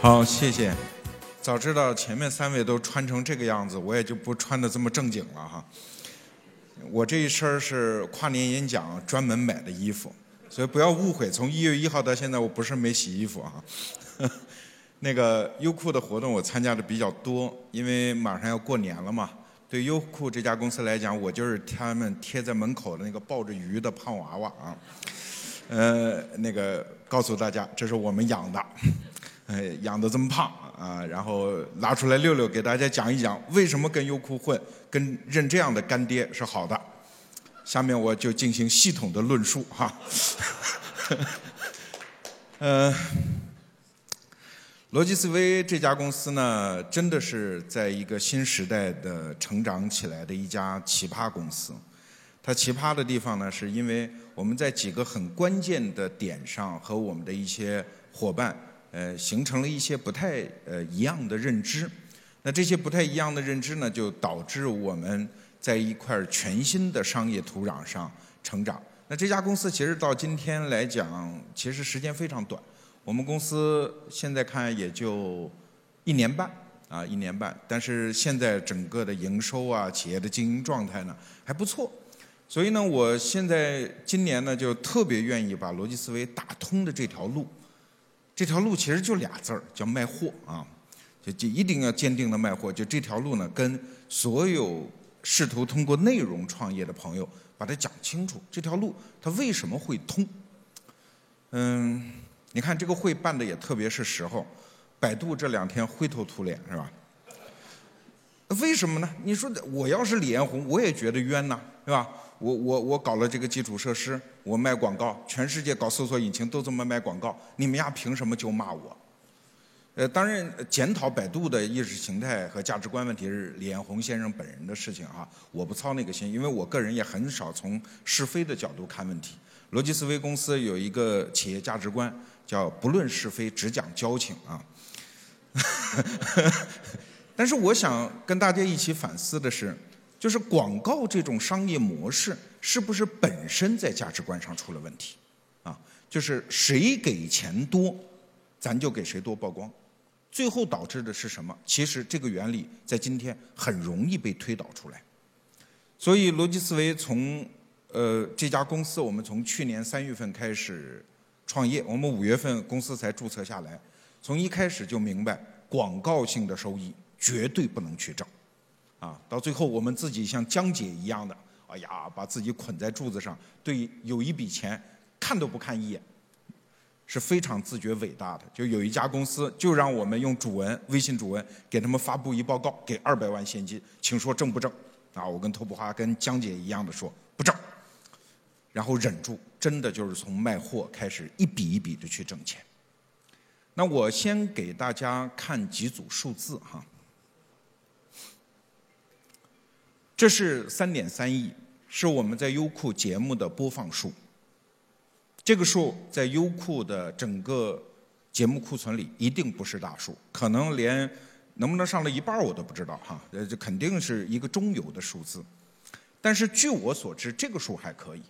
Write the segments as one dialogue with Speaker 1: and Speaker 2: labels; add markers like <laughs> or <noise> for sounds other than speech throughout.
Speaker 1: 好，谢谢。早知道前面三位都穿成这个样子，我也就不穿的这么正经了哈。我这一身是跨年演讲专门买的衣服，所以不要误会。从一月一号到现在，我不是没洗衣服啊。<laughs> 那个优酷的活动我参加的比较多，因为马上要过年了嘛。对优酷这家公司来讲，我就是他们贴在门口的那个抱着鱼的胖娃娃啊。呃，那个告诉大家，这是我们养的，哎，养的这么胖啊，然后拿出来溜溜，给大家讲一讲为什么跟优酷混，跟认这样的干爹是好的。下面我就进行系统的论述哈。呃，逻辑思维这家公司呢，真的是在一个新时代的成长起来的一家奇葩公司。它奇葩的地方呢，是因为我们在几个很关键的点上和我们的一些伙伴，呃，形成了一些不太呃一样的认知。那这些不太一样的认知呢，就导致我们在一块全新的商业土壤上成长。那这家公司其实到今天来讲，其实时间非常短。我们公司现在看也就一年半啊，一年半。但是现在整个的营收啊，企业的经营状态呢，还不错。所以呢，我现在今年呢，就特别愿意把逻辑思维打通的这条路，这条路其实就俩字儿，叫卖货啊，就就一定要坚定的卖货。就这条路呢，跟所有试图通过内容创业的朋友，把它讲清楚，这条路它为什么会通？嗯，你看这个会办的也特别是时候，百度这两天灰头土脸是吧？为什么呢？你说我要是李彦宏，我也觉得冤呐，是吧？我我我搞了这个基础设施，我卖广告，全世界搞搜索引擎都这么卖广告，你们丫凭什么就骂我？呃，当然检讨百度的意识形态和价值观问题是李彦宏先生本人的事情啊，我不操那个心，因为我个人也很少从是非的角度看问题。逻辑思维公司有一个企业价值观，叫不论是非，只讲交情啊。<laughs> 但是我想跟大家一起反思的是。就是广告这种商业模式是不是本身在价值观上出了问题？啊，就是谁给钱多，咱就给谁多曝光，最后导致的是什么？其实这个原理在今天很容易被推导出来。所以逻辑思维从呃这家公司，我们从去年三月份开始创业，我们五月份公司才注册下来，从一开始就明白广告性的收益绝对不能去挣。啊，到最后我们自己像江姐一样的，哎呀，把自己捆在柱子上，对，有一笔钱看都不看一眼，是非常自觉伟大的。就有一家公司，就让我们用主文微信主文给他们发布一报告，给二百万现金，请说挣不挣？啊，我跟托普花跟江姐一样的说不挣，然后忍住，真的就是从卖货开始一笔一笔的去挣钱。那我先给大家看几组数字哈。这是三点三亿，是我们在优酷节目的播放数。这个数在优酷的整个节目库存里一定不是大数，可能连能不能上了一半我都不知道哈。呃，这肯定是一个中游的数字。但是据我所知，这个数还可以。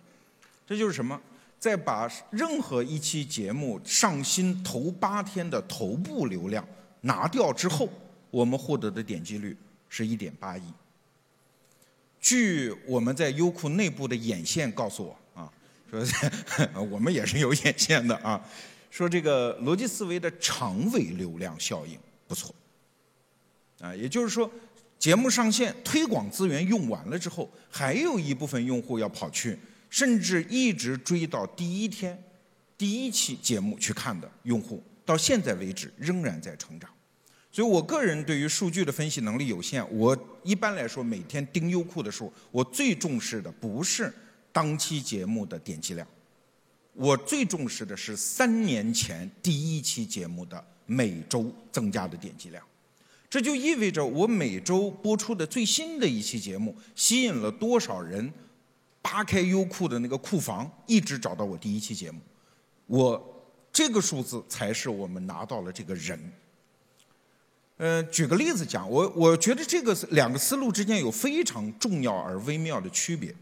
Speaker 1: 这就是什么？在把任何一期节目上新头八天的头部流量拿掉之后，我们获得的点击率是一点八亿。据我们在优酷内部的眼线告诉我啊，说 <laughs> 我们也是有眼线的啊，说这个逻辑思维的长尾流量效应不错，啊，也就是说节目上线推广资源用完了之后，还有一部分用户要跑去，甚至一直追到第一天第一期节目去看的用户，到现在为止仍然在成长。所以我个人对于数据的分析能力有限，我一般来说每天盯优酷的数，我最重视的不是当期节目的点击量，我最重视的是三年前第一期节目的每周增加的点击量。这就意味着我每周播出的最新的一期节目吸引了多少人扒开优酷的那个库房，一直找到我第一期节目。我这个数字才是我们拿到了这个人。呃，举个例子讲，我我觉得这个两个思路之间有非常重要而微妙的区别。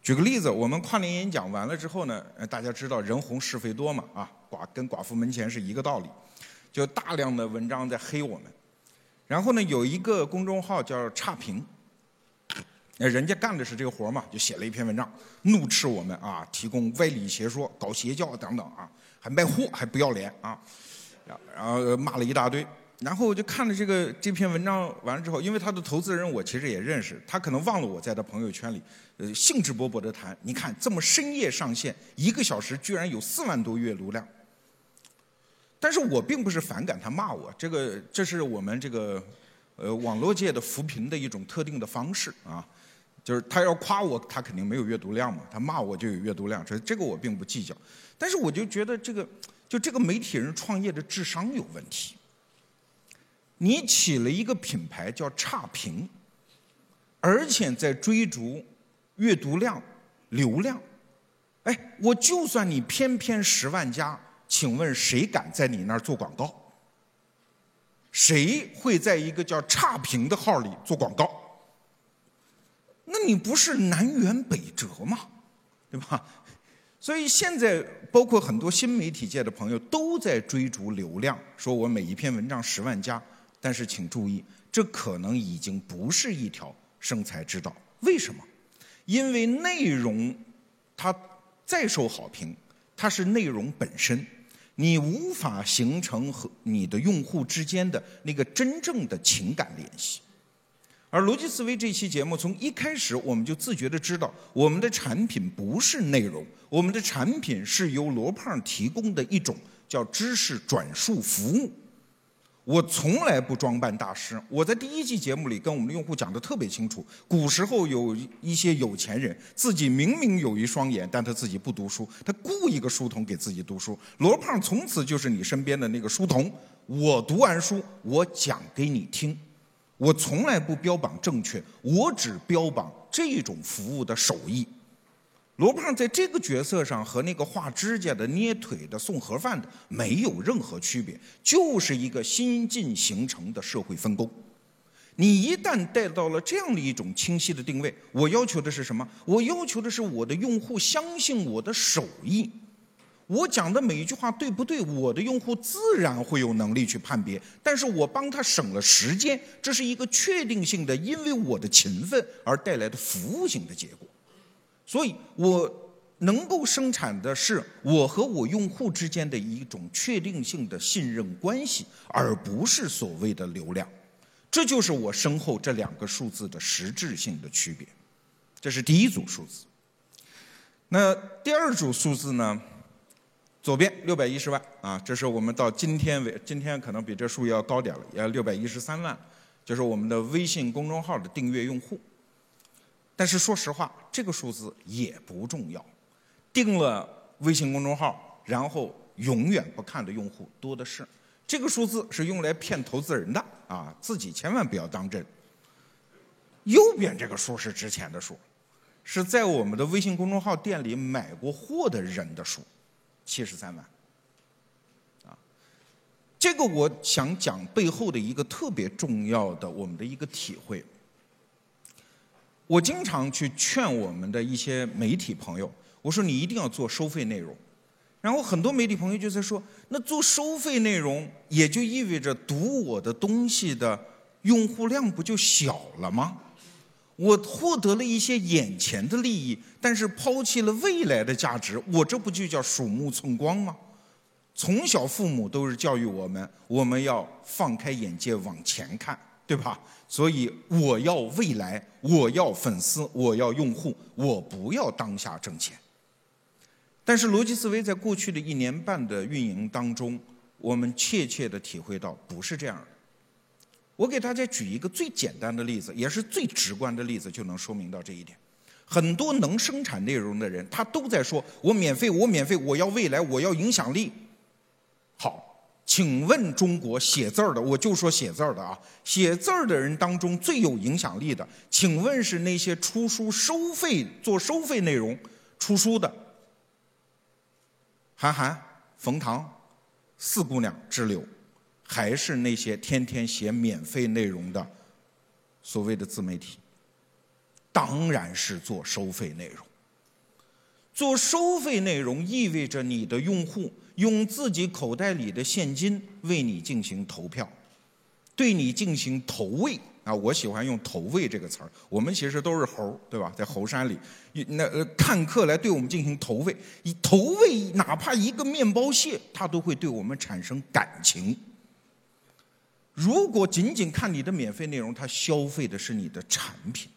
Speaker 1: 举个例子，我们跨年演讲完了之后呢，大家知道人红是非多嘛，啊，寡跟寡妇门前是一个道理。就大量的文章在黑我们。然后呢，有一个公众号叫差评，人家干的是这个活嘛，就写了一篇文章，怒斥我们啊，提供歪理邪说、搞邪教等等啊，还卖货，还不要脸啊，然后骂了一大堆。然后我就看了这个这篇文章完了之后，因为他的投资人我其实也认识，他可能忘了我在他朋友圈里，呃，兴致勃勃的谈，你看这么深夜上线，一个小时居然有四万多阅读量。但是我并不是反感他骂我，这个这是我们这个呃网络界的扶贫的一种特定的方式啊，就是他要夸我，他肯定没有阅读量嘛，他骂我就有阅读量，这这个我并不计较。但是我就觉得这个就这个媒体人创业的智商有问题。你起了一个品牌叫差评，而且在追逐阅读量、流量。哎，我就算你偏偏十万加，请问谁敢在你那儿做广告？谁会在一个叫差评的号里做广告？那你不是南辕北辙吗？对吧？所以现在包括很多新媒体界的朋友都在追逐流量，说我每一篇文章十万加。但是请注意，这可能已经不是一条生财之道。为什么？因为内容它再受好评，它是内容本身，你无法形成和你的用户之间的那个真正的情感联系。而逻辑思维这期节目从一开始我们就自觉的知道，我们的产品不是内容，我们的产品是由罗胖提供的一种叫知识转述服务。我从来不装扮大师。我在第一季节目里跟我们的用户讲的特别清楚。古时候有一些有钱人，自己明明有一双眼，但他自己不读书，他雇一个书童给自己读书。罗胖从此就是你身边的那个书童。我读完书，我讲给你听。我从来不标榜正确，我只标榜这种服务的手艺。罗胖在这个角色上和那个画指甲的、捏腿的、送盒饭的没有任何区别，就是一个新近形成的社会分工。你一旦带到了这样的一种清晰的定位，我要求的是什么？我要求的是我的用户相信我的手艺。我讲的每一句话对不对？我的用户自然会有能力去判别。但是我帮他省了时间，这是一个确定性的，因为我的勤奋而带来的服务性的结果。所以，我能够生产的是我和我用户之间的一种确定性的信任关系，而不是所谓的流量。这就是我身后这两个数字的实质性的区别。这是第一组数字。那第二组数字呢？左边六百一十万啊，这是我们到今天为今天可能比这数要高点了，要六百一十三万，就是我们的微信公众号的订阅用户。但是说实话，这个数字也不重要。订了微信公众号，然后永远不看的用户多的是。这个数字是用来骗投资人的啊，自己千万不要当真。右边这个数是值钱的数，是在我们的微信公众号店里买过货的人的数，七十三万。啊，这个我想讲背后的一个特别重要的我们的一个体会。我经常去劝我们的一些媒体朋友，我说你一定要做收费内容。然后很多媒体朋友就在说，那做收费内容也就意味着读我的东西的用户量不就小了吗？我获得了一些眼前的利益，但是抛弃了未来的价值，我这不就叫鼠目寸光吗？从小父母都是教育我们，我们要放开眼界往前看。对吧？所以我要未来，我要粉丝，我要用户，我不要当下挣钱。但是逻辑思维在过去的一年半的运营当中，我们切切的体会到不是这样的。我给大家举一个最简单的例子，也是最直观的例子，就能说明到这一点。很多能生产内容的人，他都在说：“我免费，我免费，我要未来，我要影响力。”请问中国写字儿的，我就说写字儿的啊，写字儿的人当中最有影响力的，请问是那些出书收费做收费内容出书的，韩寒、冯唐、四姑娘之流，还是那些天天写免费内容的所谓的自媒体？当然是做收费内容。做收费内容意味着你的用户用自己口袋里的现金为你进行投票，对你进行投喂啊！我喜欢用“投喂”这个词儿。我们其实都是猴，对吧？在猴山里，那呃看客来对我们进行投喂，以投喂哪怕一个面包屑，它都会对我们产生感情。如果仅仅看你的免费内容，它消费的是你的产品。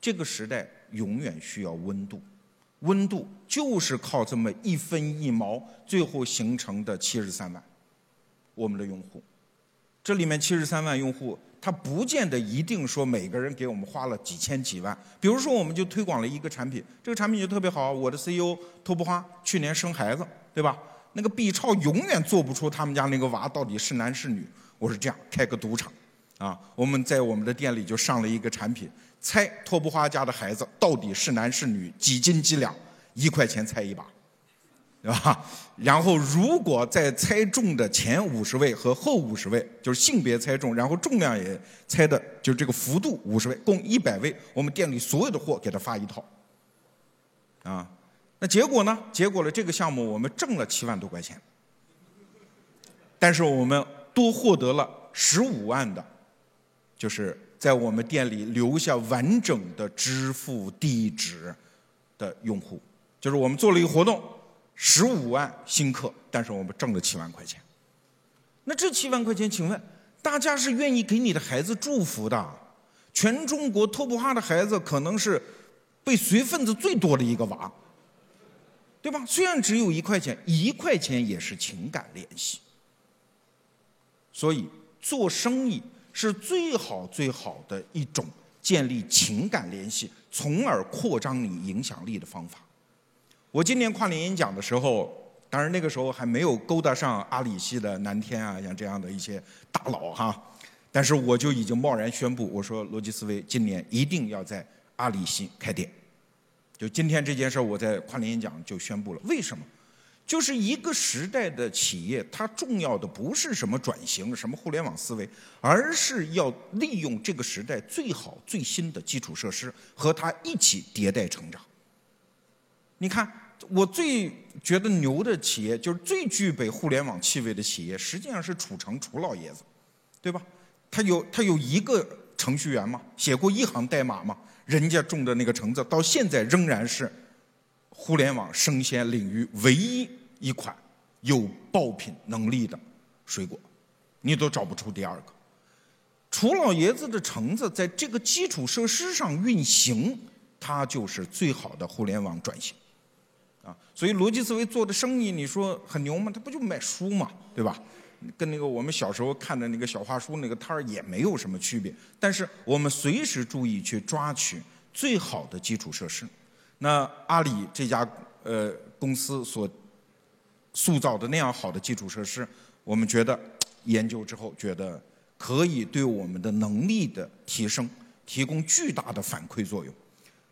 Speaker 1: 这个时代永远需要温度。温度就是靠这么一分一毛，最后形成的七十三万，我们的用户，这里面七十三万用户，他不见得一定说每个人给我们花了几千几万。比如说，我们就推广了一个产品，这个产品就特别好。我的 CEO 托布花去年生孩子，对吧？那个 B 超永远做不出他们家那个娃到底是男是女。我是这样，开个赌场，啊，我们在我们的店里就上了一个产品。猜托布花家的孩子到底是男是女，几斤几两，一块钱猜一把，对吧？然后如果在猜中的前五十位和后五十位，就是性别猜中，然后重量也猜的，就这个幅度五十位，共一百位，我们店里所有的货给他发一套。啊，那结果呢？结果了这个项目我们挣了七万多块钱，但是我们多获得了十五万的，就是。在我们店里留下完整的支付地址的用户，就是我们做了一个活动，十五万新客，但是我们挣了七万块钱。那这七万块钱，请问大家是愿意给你的孩子祝福的？全中国托布哈的孩子可能是被随份子最多的一个娃，对吧？虽然只有一块钱，一块钱也是情感联系。所以做生意。是最好最好的一种建立情感联系，从而扩张你影响力的方法。我今年跨年演讲的时候，当然那个时候还没有勾搭上阿里系的南天啊，像这样的一些大佬哈，但是我就已经贸然宣布，我说逻辑思维今年一定要在阿里系开店。就今天这件事儿我在跨年演讲就宣布了。为什么？就是一个时代的企业，它重要的不是什么转型、什么互联网思维，而是要利用这个时代最好最新的基础设施，和它一起迭代成长。你看，我最觉得牛的企业，就是最具备互联网气味的企业，实际上是楚成楚老爷子，对吧？他有他有一个程序员嘛，写过一行代码嘛，人家种的那个橙子，到现在仍然是互联网生鲜领域唯一。一款有爆品能力的水果，你都找不出第二个。楚老爷子的橙子在这个基础设施上运行，它就是最好的互联网转型。啊，所以逻辑思维做的生意，你说很牛吗？他不就卖书嘛，对吧？跟那个我们小时候看的那个小画书那个摊儿也没有什么区别。但是我们随时注意去抓取最好的基础设施。那阿里这家呃公司所。塑造的那样好的基础设施，我们觉得研究之后觉得可以对我们的能力的提升提供巨大的反馈作用，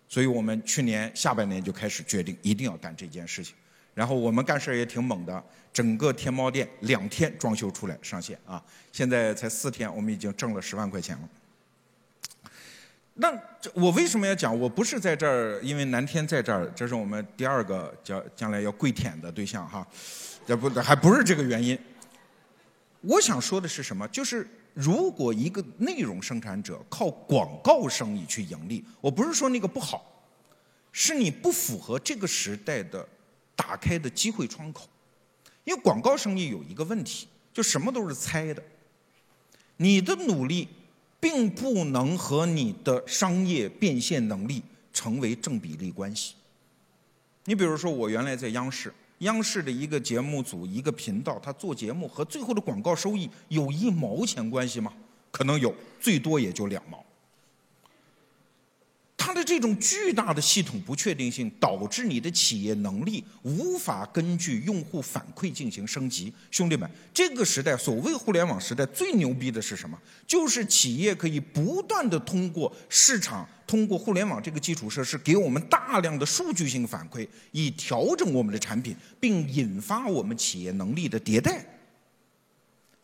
Speaker 1: 所以我们去年下半年就开始决定一定要干这件事情。然后我们干事儿也挺猛的，整个天猫店两天装修出来上线啊，现在才四天，我们已经挣了十万块钱了。那我为什么要讲？我不是在这儿，因为南天在这儿，这是我们第二个叫将来要跪舔的对象哈，这不还不是这个原因。我想说的是什么？就是如果一个内容生产者靠广告生意去盈利，我不是说那个不好，是你不符合这个时代的打开的机会窗口。因为广告生意有一个问题，就什么都是猜的，你的努力。并不能和你的商业变现能力成为正比例关系。你比如说，我原来在央视，央视的一个节目组、一个频道，他做节目和最后的广告收益有一毛钱关系吗？可能有，最多也就两毛。它的这种巨大的系统不确定性，导致你的企业能力无法根据用户反馈进行升级。兄弟们，这个时代所谓互联网时代最牛逼的是什么？就是企业可以不断的通过市场、通过互联网这个基础设施，给我们大量的数据性反馈，以调整我们的产品，并引发我们企业能力的迭代。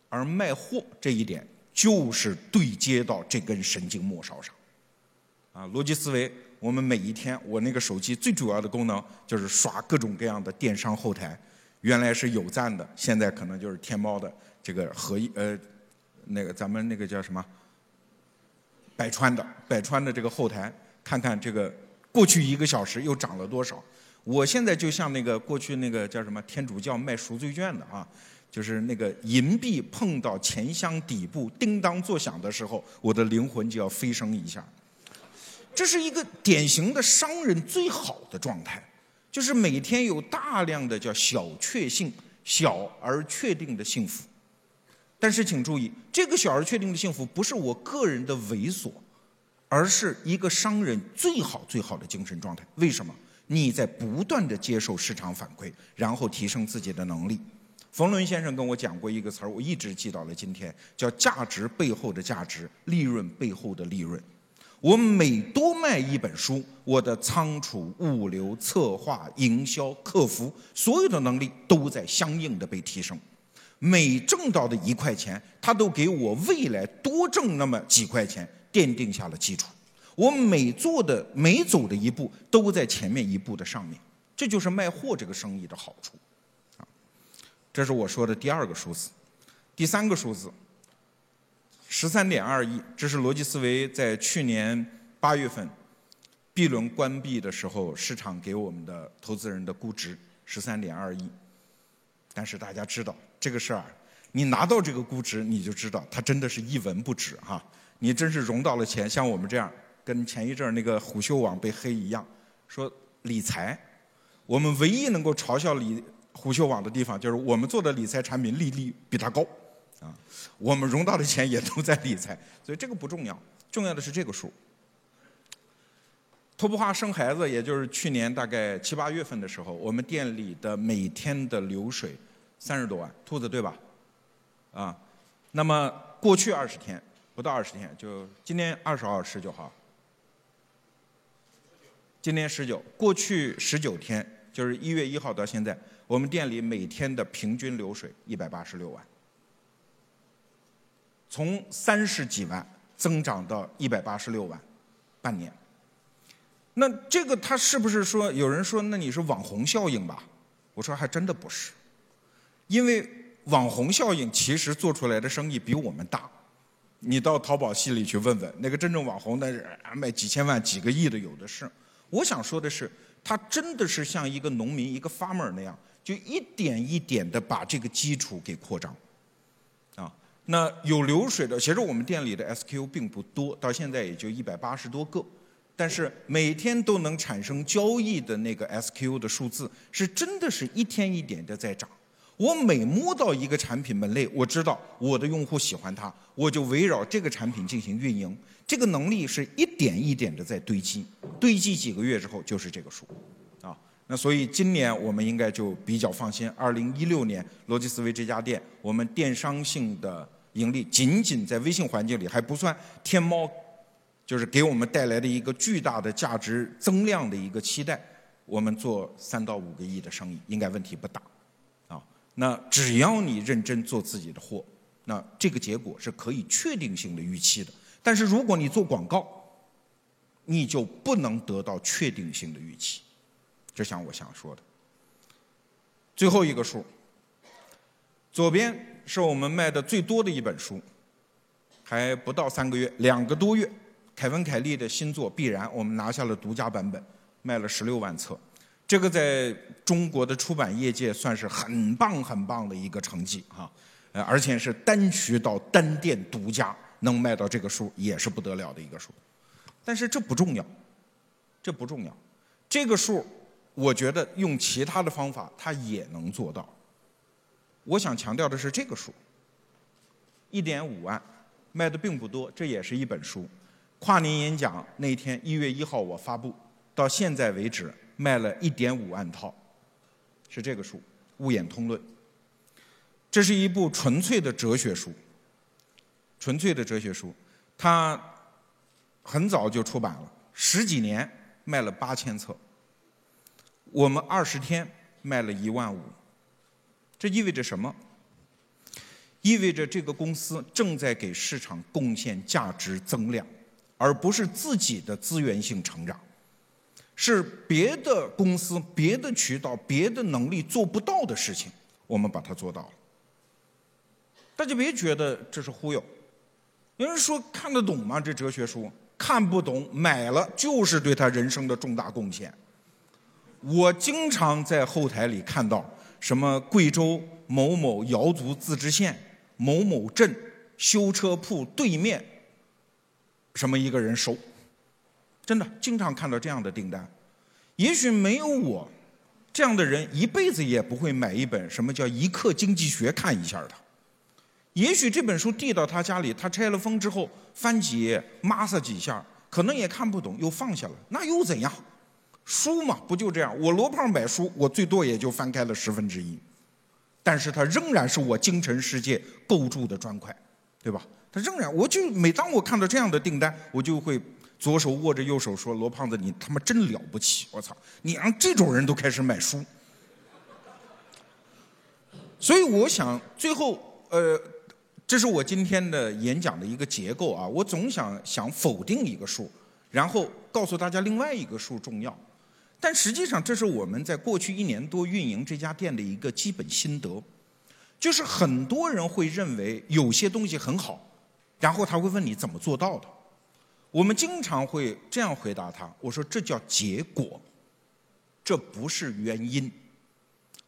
Speaker 1: 而卖货这一点，就是对接到这根神经末梢上。啊，逻辑思维，我们每一天，我那个手机最主要的功能就是刷各种各样的电商后台，原来是有赞的，现在可能就是天猫的这个合一呃，那个咱们那个叫什么？百川的百川的这个后台，看看这个过去一个小时又涨了多少。我现在就像那个过去那个叫什么天主教卖赎罪券的啊，就是那个银币碰到钱箱底部叮当作响的时候，我的灵魂就要飞升一下。这是一个典型的商人最好的状态，就是每天有大量的叫小确幸、小而确定的幸福。但是请注意，这个小而确定的幸福不是我个人的猥琐，而是一个商人最好最好的精神状态。为什么？你在不断的接受市场反馈，然后提升自己的能力。冯仑先生跟我讲过一个词儿，我一直记到了今天，叫价值背后的价值，利润背后的利润。我每多卖一本书，我的仓储、物流、策划、营销、客服，所有的能力都在相应的被提升。每挣到的一块钱，他都给我未来多挣那么几块钱奠定下了基础。我每做的每走的一步，都在前面一步的上面。这就是卖货这个生意的好处。啊，这是我说的第二个数字，第三个数字，十三点二亿。这是逻辑思维在去年八月份 B 轮关闭的时候，市场给我们的投资人的估值，十三点二亿。但是大家知道。这个事儿，你拿到这个估值，你就知道它真的是一文不值哈。你真是融到了钱，像我们这样，跟前一阵儿那个虎嗅网被黑一样，说理财，我们唯一能够嘲笑理虎嗅网的地方，就是我们做的理财产品利率比它高，啊，我们融到的钱也都在理财，所以这个不重要，重要的是这个数。托普花生孩子，也就是去年大概七八月份的时候，我们店里的每天的流水。三十多万，兔子对吧？啊，那么过去二十天不到二十天，就今天二十号十九号，今天十九，过去十九天就是一月一号到现在，我们店里每天的平均流水一百八十六万，从三十几万增长到一百八十六万，半年。那这个他是不是说有人说那你是网红效应吧？我说还真的不是。因为网红效应其实做出来的生意比我们大，你到淘宝系里去问问，那个真正网红那是卖几千万、几个亿的有的是。我想说的是，他真的是像一个农民、一个 farmer 那样，就一点一点的把这个基础给扩张。那有流水的，其实我们店里的 SKU 并不多，到现在也就一百八十多个，但是每天都能产生交易的那个 SKU 的数字，是真的是一天一点的在涨。我每摸到一个产品门类，我知道我的用户喜欢它，我就围绕这个产品进行运营。这个能力是一点一点的在堆积，堆积几个月之后就是这个数，那所以今年我们应该就比较放心。二零一六年逻辑思维这家店，我们电商性的盈利仅仅在微信环境里还不算天猫，就是给我们带来的一个巨大的价值增量的一个期待，我们做三到五个亿的生意应该问题不大。啊那只要你认真做自己的货，那这个结果是可以确定性的预期的。但是如果你做广告，你就不能得到确定性的预期。就像我想说的。最后一个数，左边是我们卖的最多的一本书，还不到三个月，两个多月，凯文·凯利的新作《必然》，我们拿下了独家版本，卖了十六万册。这个在中国的出版业界算是很棒很棒的一个成绩哈，呃，而且是单渠道单店独家能卖到这个数，也是不得了的一个数。但是这不重要，这不重要，这个数我觉得用其他的方法它也能做到。我想强调的是这个数，一点五万卖的并不多，这也是一本书。跨年演讲那天一月一号我发布，到现在为止。卖了一点五万套，是这个书《物演通论》。这是一部纯粹的哲学书，纯粹的哲学书。它很早就出版了，十几年卖了八千册。我们二十天卖了一万五，这意味着什么？意味着这个公司正在给市场贡献价值增量，而不是自己的资源性成长，是别的公司、别的渠道、别的能力做不到的事情，我们把它做到了。大家别觉得这是忽悠，有人说看得懂吗？这哲学书看不懂，买了就是对他人生的重大贡献。我经常在后台里看到什么贵州某某瑶族自治县某某镇修车铺对面，什么一个人收，真的经常看到这样的订单。也许没有我这样的人，一辈子也不会买一本什么叫《一刻经济学》看一下的。也许这本书递到他家里，他拆了封之后翻几页，抹撒几下，可能也看不懂，又放下了。那又怎样？书嘛，不就这样？我罗胖买书，我最多也就翻开了十分之一，但是它仍然是我精神世界构筑的砖块，对吧？它仍然，我就每当我看到这样的订单，我就会左手握着右手说：“罗胖子，你他妈真了不起！我操，你让这种人都开始买书。”所以我想，最后，呃。这是我今天的演讲的一个结构啊！我总想想否定一个数，然后告诉大家另外一个数重要，但实际上这是我们在过去一年多运营这家店的一个基本心得，就是很多人会认为有些东西很好，然后他会问你怎么做到的，我们经常会这样回答他：我说这叫结果，这不是原因。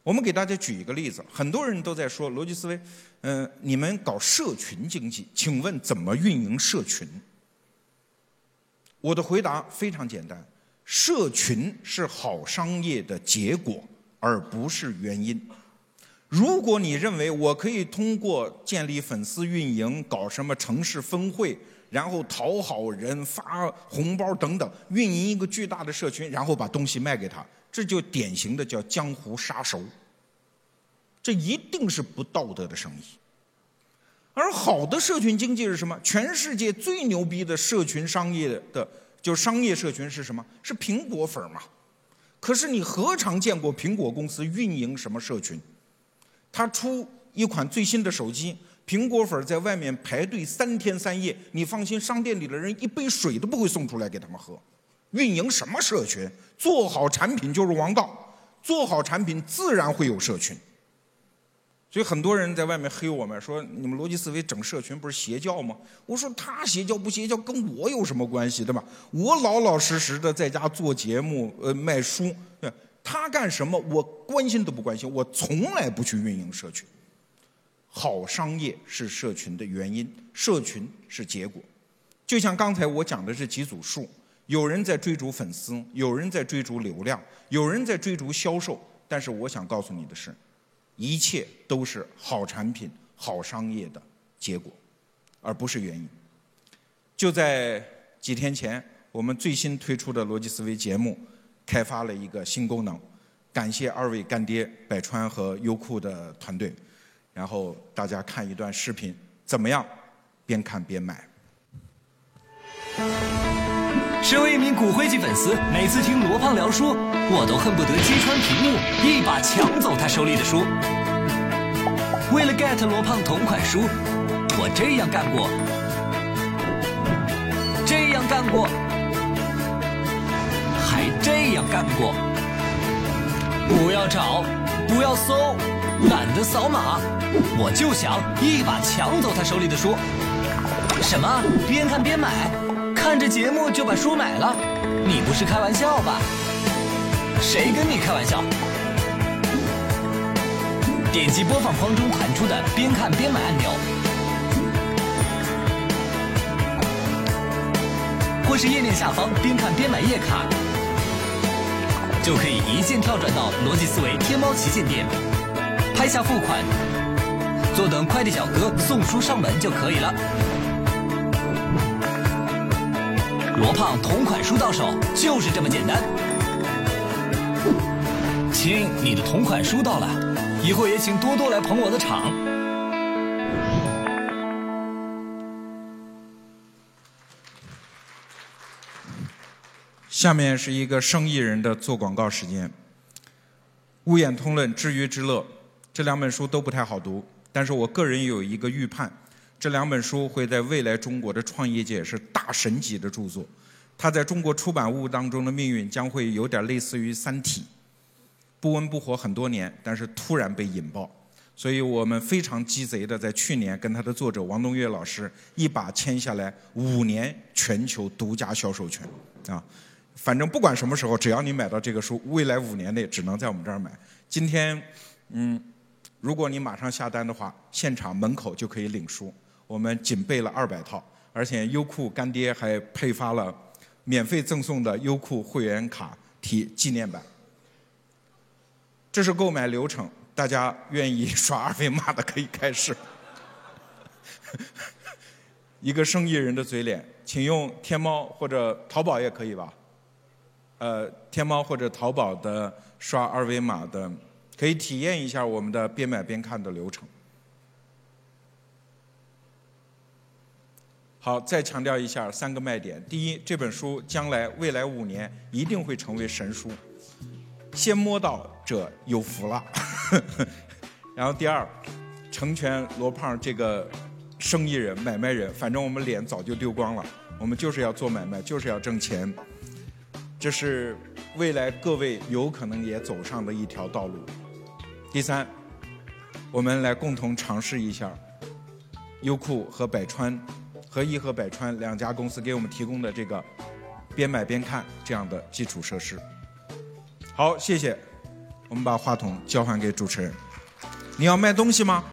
Speaker 1: 我们给大家举一个例子，很多人都在说逻辑思维，嗯，你们搞社群经济，请问怎么运营社群？我的回答非常简单，社群是好商业的结果，而不是原因。如果你认为我可以通过建立粉丝运营、搞什么城市分会，然后讨好人、发红包等等，运营一个巨大的社群，然后把东西卖给他。这就典型的叫江湖杀熟，这一定是不道德的生意。而好的社群经济是什么？全世界最牛逼的社群商业的，就商业社群是什么？是苹果粉儿嘛？可是你何尝见过苹果公司运营什么社群？他出一款最新的手机，苹果粉儿在外面排队三天三夜，你放心，商店里的人一杯水都不会送出来给他们喝。运营什么社群？做好产品就是王道，做好产品自然会有社群。所以很多人在外面黑我们，说你们逻辑思维整社群不是邪教吗？我说他邪教不邪教跟我有什么关系，对吧？我老老实实的在家做节目，呃，卖书，他干什么我关心都不关心，我从来不去运营社群。好商业是社群的原因，社群是结果。就像刚才我讲的这几组数。有人在追逐粉丝，有人在追逐流量，有人在追逐销售。但是我想告诉你的是，一切都是好产品、好商业的结果，而不是原因。就在几天前，我们最新推出的逻辑思维节目开发了一个新功能，感谢二位干爹百川和优酷的团队。然后大家看一段视频，怎么样？边看边买。
Speaker 2: 身为一名骨灰级粉丝，每次听罗胖聊书，我都恨不得揭穿屏幕，一把抢走他手里的书。为了 get 罗胖同款书，我这样干过，这样干过，还这样干过。不要找，不要搜，懒得扫码，我就想一把抢走他手里的书。什么？边看边买？看着节目就把书买了，你不是开玩笑吧？谁跟你开玩笑？点击播放框中弹出的“边看边买”按钮，或是页面下方“边看边买”页卡，就可以一键跳转到逻辑思维天猫旗舰店，拍下付款，坐等快递小哥送书上门就可以了。罗胖同款书到手，就是这么简单。亲，你的同款书到了，以后也请多多来捧我的场。
Speaker 1: 下面是一个生意人的做广告时间。《物演通论》《知鱼之乐》这两本书都不太好读，但是我个人有一个预判：这两本书会在未来中国的创业界是大神级的著作。它在中国出版物当中的命运将会有点类似于《三体》，不温不火很多年，但是突然被引爆。所以我们非常鸡贼的在去年跟他的作者王东岳老师一把签下来五年全球独家销售权，啊，反正不管什么时候，只要你买到这个书，未来五年内只能在我们这儿买。今天，嗯，如果你马上下单的话，现场门口就可以领书。我们仅备了二百套，而且优酷干爹还配发了免费赠送的优酷会员卡体纪念版。这是购买流程。大家愿意刷二维码的可以开始。<laughs> 一个生意人的嘴脸，请用天猫或者淘宝也可以吧？呃，天猫或者淘宝的刷二维码的，可以体验一下我们的边买边看的流程。好，再强调一下三个卖点：第一，这本书将来未来五年一定会成为神书。先摸到者有福了，<laughs> 然后第二，成全罗胖这个生意人、买卖人，反正我们脸早就丢光了，我们就是要做买卖，就是要挣钱，这是未来各位有可能也走上的一条道路。第三，我们来共同尝试一下优酷和百川和颐和百川两家公司给我们提供的这个边买边看这样的基础设施。好，谢谢。我们把话筒交还给主持人。你要卖东西吗？